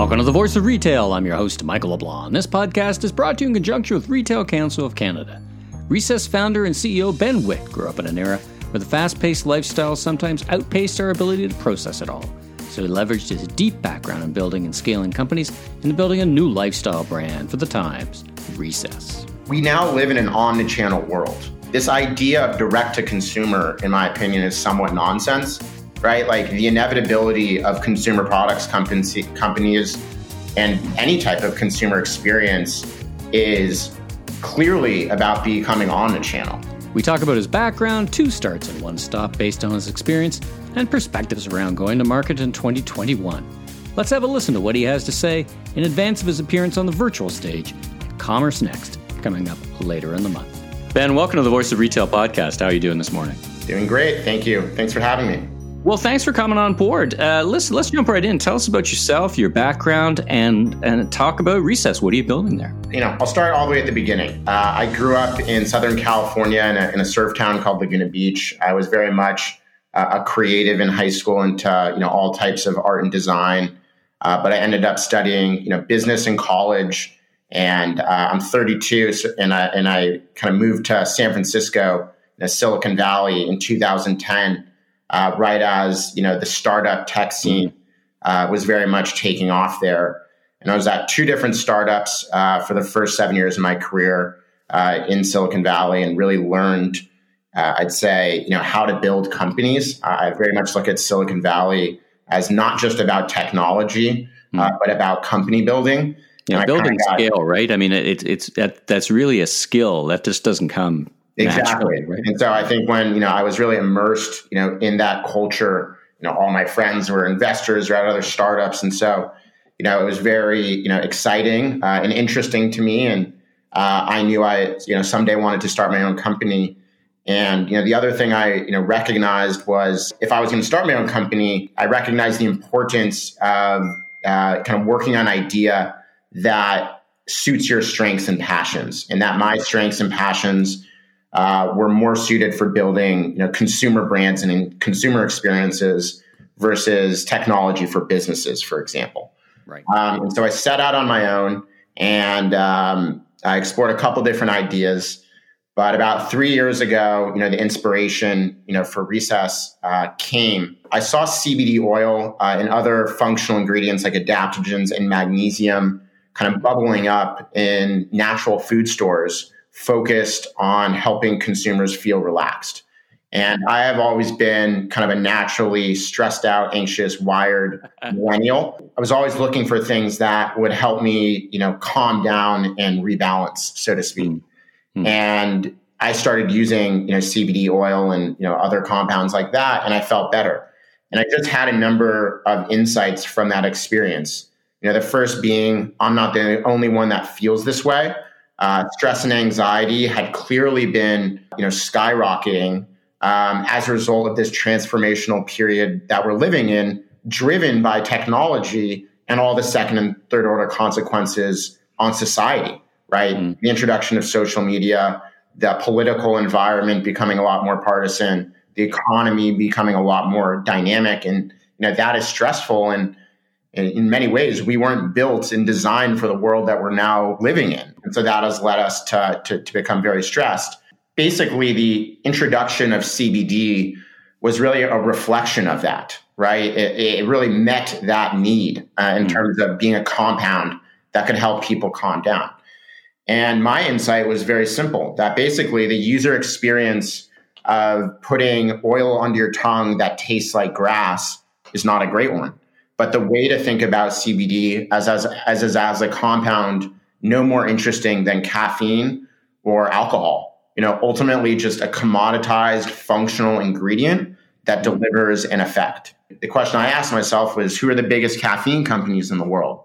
Welcome to the Voice of Retail. I'm your host, Michael LeBlanc. This podcast is brought to you in conjunction with Retail Council of Canada. Recess founder and CEO Ben Witte grew up in an era where the fast paced lifestyle sometimes outpaced our ability to process it all. So he leveraged his deep background in building and scaling companies into building a new lifestyle brand for the times Recess. We now live in an omni-channel world. This idea of direct to consumer, in my opinion, is somewhat nonsense right? Like the inevitability of consumer products companies, companies and any type of consumer experience is clearly about becoming omni-channel. We talk about his background, two starts and one stop based on his experience, and perspectives around going to market in 2021. Let's have a listen to what he has to say in advance of his appearance on the virtual stage at CommerceNext, coming up later in the month. Ben, welcome to the Voice of Retail podcast. How are you doing this morning? Doing great. Thank you. Thanks for having me. Well, thanks for coming on board. Uh, let's let's jump right in. Tell us about yourself, your background, and and talk about Recess. What are you building there? You know, I'll start all the way at the beginning. Uh, I grew up in Southern California in a, in a, surf town called Laguna Beach. I was very much uh, a creative in high school into you know all types of art and design. Uh, but I ended up studying you know business in college, and uh, I'm 32, and I and I kind of moved to San Francisco, Silicon Valley in 2010 uh, right as you know the startup tech scene uh, was very much taking off there. And I was at two different startups uh, for the first seven years of my career uh, in Silicon Valley, and really learned, uh, I'd say, you know, how to build companies. I very much look at Silicon Valley as not just about technology, mm. but about company building. Yeah, building scale, right? I mean, it's it's that, that's really a skill that just doesn't come Exactly. Right? And so I think when, you know, I was really immersed, you know, in that culture, you know, all my friends were investors or at other startups. And so, you know, it was very, you know, exciting uh, and interesting to me. And uh, I knew I, you know, someday wanted to start my own company. And, you know, the other thing I, you know, recognized was if I was going to start my own company, I recognized the importance of uh, kind of working on an idea that suits your strengths and passions and that my strengths and passions uh, were more suited for building you know consumer brands and consumer experiences versus technology for businesses, for example. Right. Um, and so I set out on my own and um, I explored a couple different ideas. But about three years ago, you know, the inspiration, you know, for Recess uh, came. I saw CBD oil uh, and other functional ingredients like adaptogens and magnesium kind of bubbling up in natural food stores focused on helping consumers feel relaxed. And I have always been kind of a naturally stressed out, anxious, wired millennial. I was always looking for things that would help me, you know, calm down and rebalance, so to speak. Mm-hmm. And I started using, you know, CBD oil and, you know, other compounds like that, and I felt better. And I just had a number of insights from that experience. You know, the first being, I'm not the only one that feels this way. Uh, stress and anxiety had clearly been, you know, skyrocketing um, as a result of this transformational period that we're living in, driven by technology and all the second and third order consequences on society. Right, mm. the introduction of social media, the political environment becoming a lot more partisan, the economy becoming a lot more dynamic, and you know that is stressful and in many ways, we weren't built and designed for the world that we're now living in. And so that has led us to, to, to become very stressed. Basically, the introduction of CBD was really a reflection of that, right? It, it really met that need uh, in mm-hmm. terms of being a compound that could help people calm down. And my insight was very simple that basically the user experience of putting oil under your tongue that tastes like grass is not a great one. But the way to think about CBD as as as, as, as a compound no more interesting than caffeine or alcohol. You know, ultimately just a commoditized functional ingredient that delivers an effect. The question I asked myself was who are the biggest caffeine companies in the world?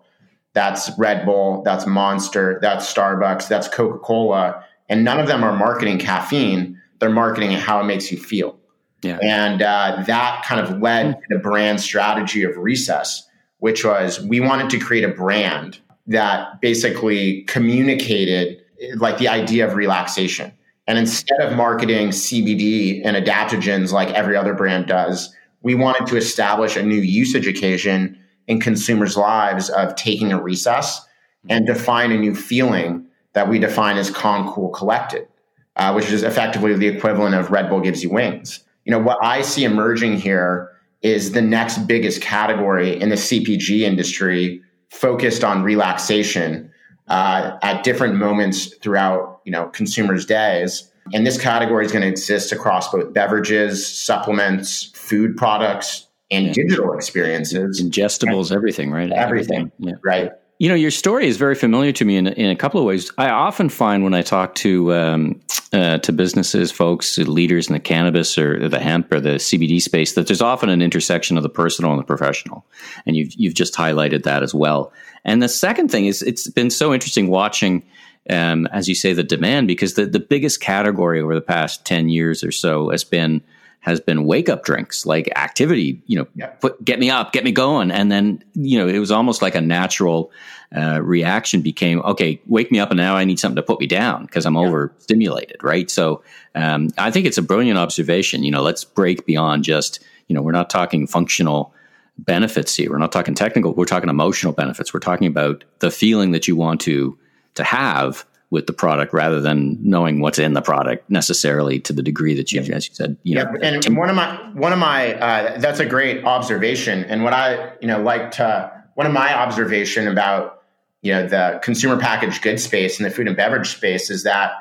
That's Red Bull, that's Monster, that's Starbucks, that's Coca Cola. And none of them are marketing caffeine. They're marketing how it makes you feel. Yeah. And uh, that kind of led to the brand strategy of Recess, which was we wanted to create a brand that basically communicated like the idea of relaxation. And instead of marketing CBD and adaptogens like every other brand does, we wanted to establish a new usage occasion in consumers' lives of taking a recess and define a new feeling that we define as calm, cool, collected, uh, which is effectively the equivalent of Red Bull gives you wings. You know, what I see emerging here is the next biggest category in the CPG industry focused on relaxation uh, at different moments throughout, you know, consumers' days. And this category is going to exist across both beverages, supplements, food products, and yeah. digital experiences. Ingestibles, everything, right? Everything, everything. Yeah. right? You know, your story is very familiar to me in, in a couple of ways. I often find when I talk to um, uh, to businesses, folks, leaders in the cannabis or the hemp or the CBD space, that there's often an intersection of the personal and the professional, and you've you've just highlighted that as well. And the second thing is, it's been so interesting watching, um, as you say, the demand because the the biggest category over the past ten years or so has been has been wake up drinks, like activity, you know, yeah. put, get me up, get me going. And then, you know, it was almost like a natural uh, reaction became, okay, wake me up and now I need something to put me down because I'm yeah. overstimulated, right? So um, I think it's a brilliant observation. You know, let's break beyond just, you know, we're not talking functional benefits here. We're not talking technical. We're talking emotional benefits. We're talking about the feeling that you want to to have with the product rather than knowing what's in the product necessarily to the degree that you, as you said, you yeah, know. And one of my one of my uh, that's a great observation. And what I you know like to one of my observation about you know the consumer packaged goods space and the food and beverage space is that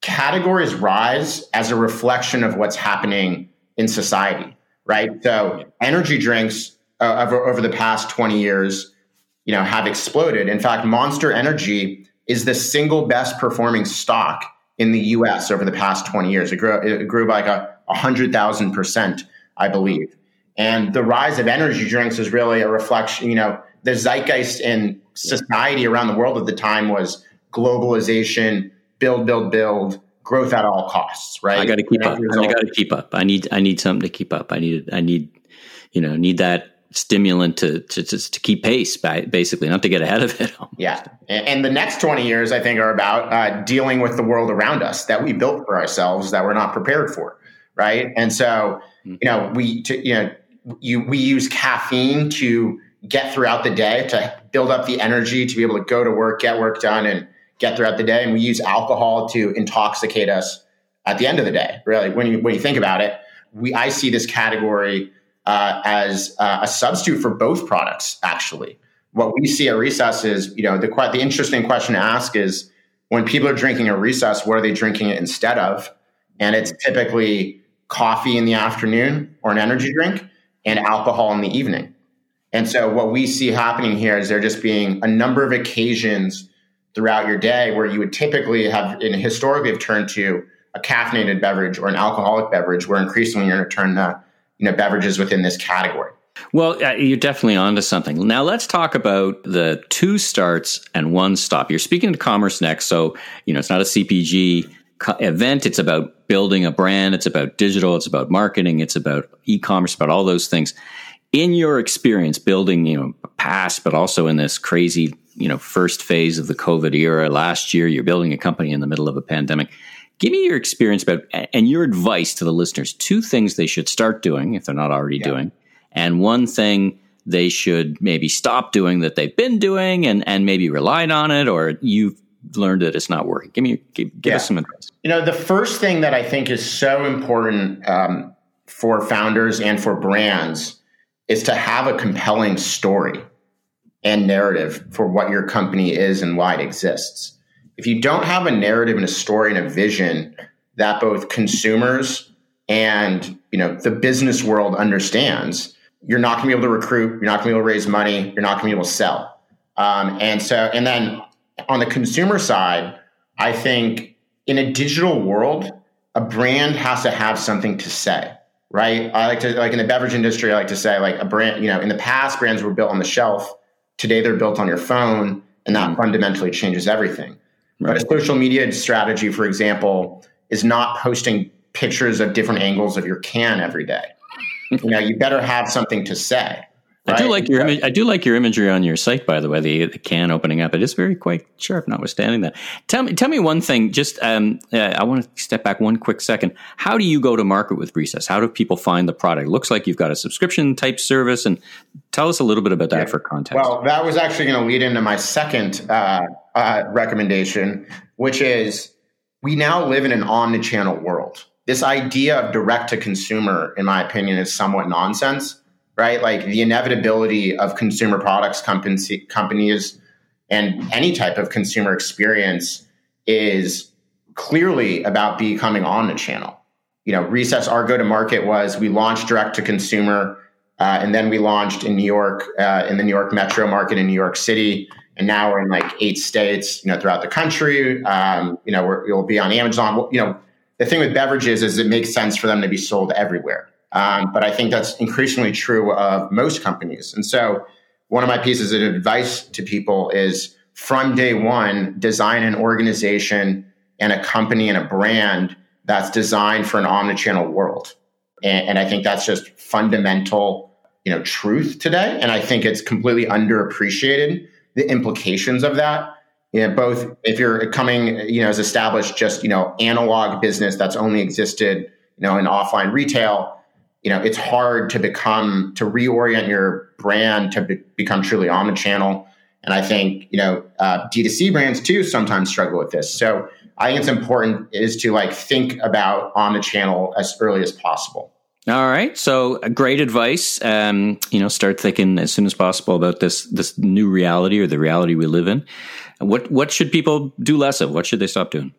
categories rise as a reflection of what's happening in society, right? So energy drinks uh, over, over the past 20 years, you know, have exploded. In fact, Monster Energy is the single best performing stock in the US over the past 20 years. It grew, it grew by like a 100,000%, I believe. And the rise of energy drinks is really a reflection, you know, the zeitgeist in society around the world at the time was globalization, build, build, build, growth at all costs, right? I got to keep up. I got to keep up. I need, I need something to keep up. I need, I need, you know, need that stimulant to, to, to, keep pace, basically, not to get ahead of it. Yeah. And the next 20 years, I think, are about uh, dealing with the world around us that we built for ourselves that we're not prepared for. Right. And so, mm-hmm. you know, we, to, you know, you, we use caffeine to get throughout the day to build up the energy to be able to go to work, get work done, and get throughout the day. And we use alcohol to intoxicate us at the end of the day. Really, when you when you think about it, we I see this category uh, as uh, a substitute for both products. Actually, what we see at recess is, you know, the the interesting question to ask is when people are drinking a recess, what are they drinking it instead of? And it's typically coffee in the afternoon or an energy drink and alcohol in the evening. And so what we see happening here is there just being a number of occasions throughout your day where you would typically have and historically have turned to a caffeinated beverage or an alcoholic beverage, where increasingly you're going to turn to you know beverages within this category. Well, you're definitely onto something. Now let's talk about the two starts and one stop. You're speaking to CommerceNext, so you know it's not a CPG event. It's about building a brand. It's about digital. It's about marketing. It's about e-commerce. About all those things. In your experience, building you know past, but also in this crazy you know first phase of the COVID era last year, you're building a company in the middle of a pandemic. Give me your experience about and your advice to the listeners. Two things they should start doing if they're not already yeah. doing, and one thing they should maybe stop doing that they've been doing and and maybe relied on it, or you've learned that it's not working. Give me give, give yeah. us some advice. You know, the first thing that I think is so important um, for founders and for brands is to have a compelling story and narrative for what your company is and why it exists if you don't have a narrative and a story and a vision that both consumers and you know the business world understands, you're not going to be able to recruit. You're not going to be able to raise money. You're not going to be able to sell. Um, and so, and then on the consumer side, I think in a digital world, a brand has to have something to say, right? I like to like in the beverage industry, I like to say like a brand. You know, in the past, brands were built on the shelf. Today, they're built on your phone, and that fundamentally changes everything. Right. A social media strategy, for example, is not posting pictures of different angles of your can every day. you know, you better have something to say. Right? I do like your image. I do like your imagery on your site, by the way. The, the can opening up, it is very quite sharp. Notwithstanding that, tell me, tell me one thing. Just, um, uh, I want to step back one quick second. How do you go to market with Recess? How do people find the product? It looks like you've got a subscription type service, and Tell us a little bit about that yeah. for context. Well, that was actually going to lead into my second uh, uh, recommendation, which is we now live in an omni-channel world. This idea of direct to consumer, in my opinion, is somewhat nonsense, right? Like the inevitability of consumer products companies, companies and any type of consumer experience is clearly about becoming omni-channel. You know, Recess, our go-to-market was we launched direct to consumer, uh, and then we launched in New York, uh, in the New York metro market in New York City and now we're in like eight states, you know, throughout the country. Um, you know, we will be on Amazon. You know, the thing with beverages is it makes sense for them to be sold everywhere. Um, but I think that's increasingly true of most companies. And so, one of my pieces of advice to people is from day one, design an organization and a company and a brand that's designed for an omnichannel world. And, and I think that's just fundamental, you know, truth today. And I think it's completely underappreciated the implications of that. You know, both if you're coming, you know, as established just, you know, analog business that's only existed, you know, in offline retail, you know, it's hard to become, to reorient your brand to be, become truly omnichannel. And I think, you know, uh, D2C brands too sometimes struggle with this. So I think it's important is to like think about omnichannel as early as possible. All right. So uh, great advice. Um, you know, start thinking as soon as possible about this this new reality or the reality we live in. What what should people do less of? What should they stop doing?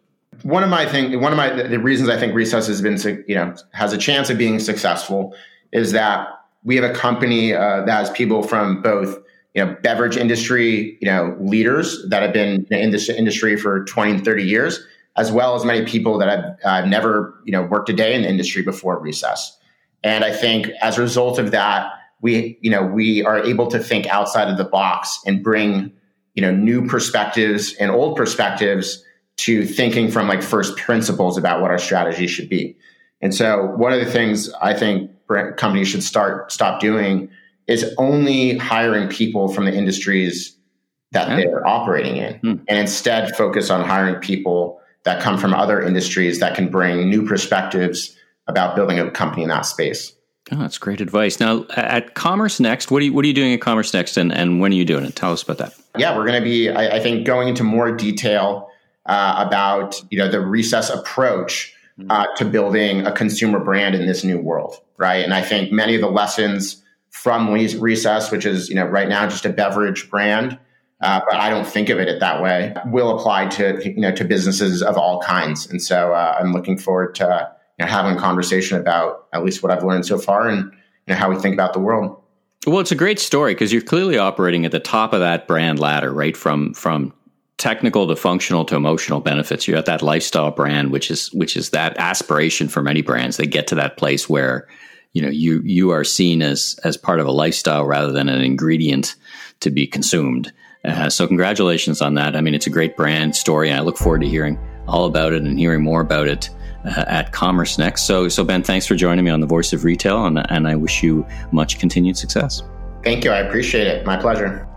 One of my thing, one of my the reasons I think Recess has been you know has a chance of being successful is that we have a company uh, that has people from both you know beverage industry you know leaders that have been in this industry for 20 and 30 years as well as many people that have uh, never you know worked a day in the industry before recess and I think as a result of that, we, you know, we are able to think outside of the box and bring, you know, new perspectives and old perspectives to thinking from like first principles about what our strategy should be. And so one of the things I think companies should start stop doing is only hiring people from the industries that yeah. they're operating in hmm. and instead focus on hiring people that come from other industries that can bring new perspectives about building a company in that space. Oh, that's great advice. Now, at CommerceNext, what are you, what are you doing at CommerceNext and, and when are you doing it? Tell us about that. Yeah, we're going to be, I, I, think, going into more detail uh, about you know the recess approach uh, to building a consumer brand in this new world, right? And I think many of the lessons from recess, which is you know right now just a beverage brand, uh, but I don't think of it that way, will apply to you know to businesses of all kinds. And so uh, I'm looking forward to know, having a conversation about at least what I've learned so far and you know, how we think about the world. Well, it's a great story because you're clearly operating at the top of that brand ladder, right? From from technical to functional to emotional benefits. You're at that lifestyle brand, which is which is that aspiration for many brands. They get to that place where you know you you are seen as as part of a lifestyle rather than an ingredient to be consumed. Uh, so congratulations on that. I mean, it's a great brand story, and I look forward to hearing all about it and hearing more about it uh, at CommerceNext. So, so Ben, thanks for joining me on the Voice of Retail, and, and I wish you much continued success. Thank you. I appreciate it. My pleasure.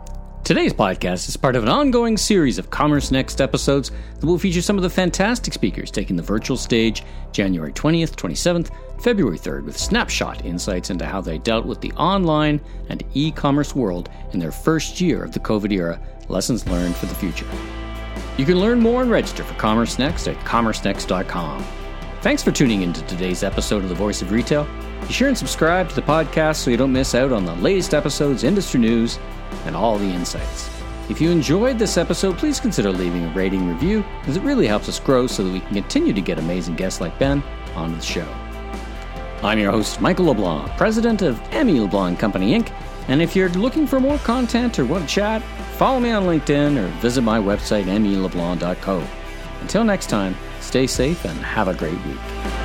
Today's podcast is part of an ongoing series of CommerceNext episodes that will feature some of the fantastic speakers taking the virtual stage January 20th, 27th, February 3rd with snapshot insights into how they dealt with the online and e commerce world in their first year of the COVID era, lessons learned for the future. You can learn more and register for CommerceNext at commercenext.com. Thanks for tuning in to today's episode of The Voice of Retail. Be sure and subscribe to the podcast so you don't miss out on the latest episodes, industry news, and all the insights. If you enjoyed this episode, please consider leaving a rating review, as it really helps us grow so that we can continue to get amazing guests like Ben on the show. I'm your host, Michael LeBlanc, president of M.E. LeBlanc Company Inc. And if you're looking for more content or want to chat, follow me on LinkedIn or visit my website, meleblanc.co. Until next time, Stay safe and have a great week.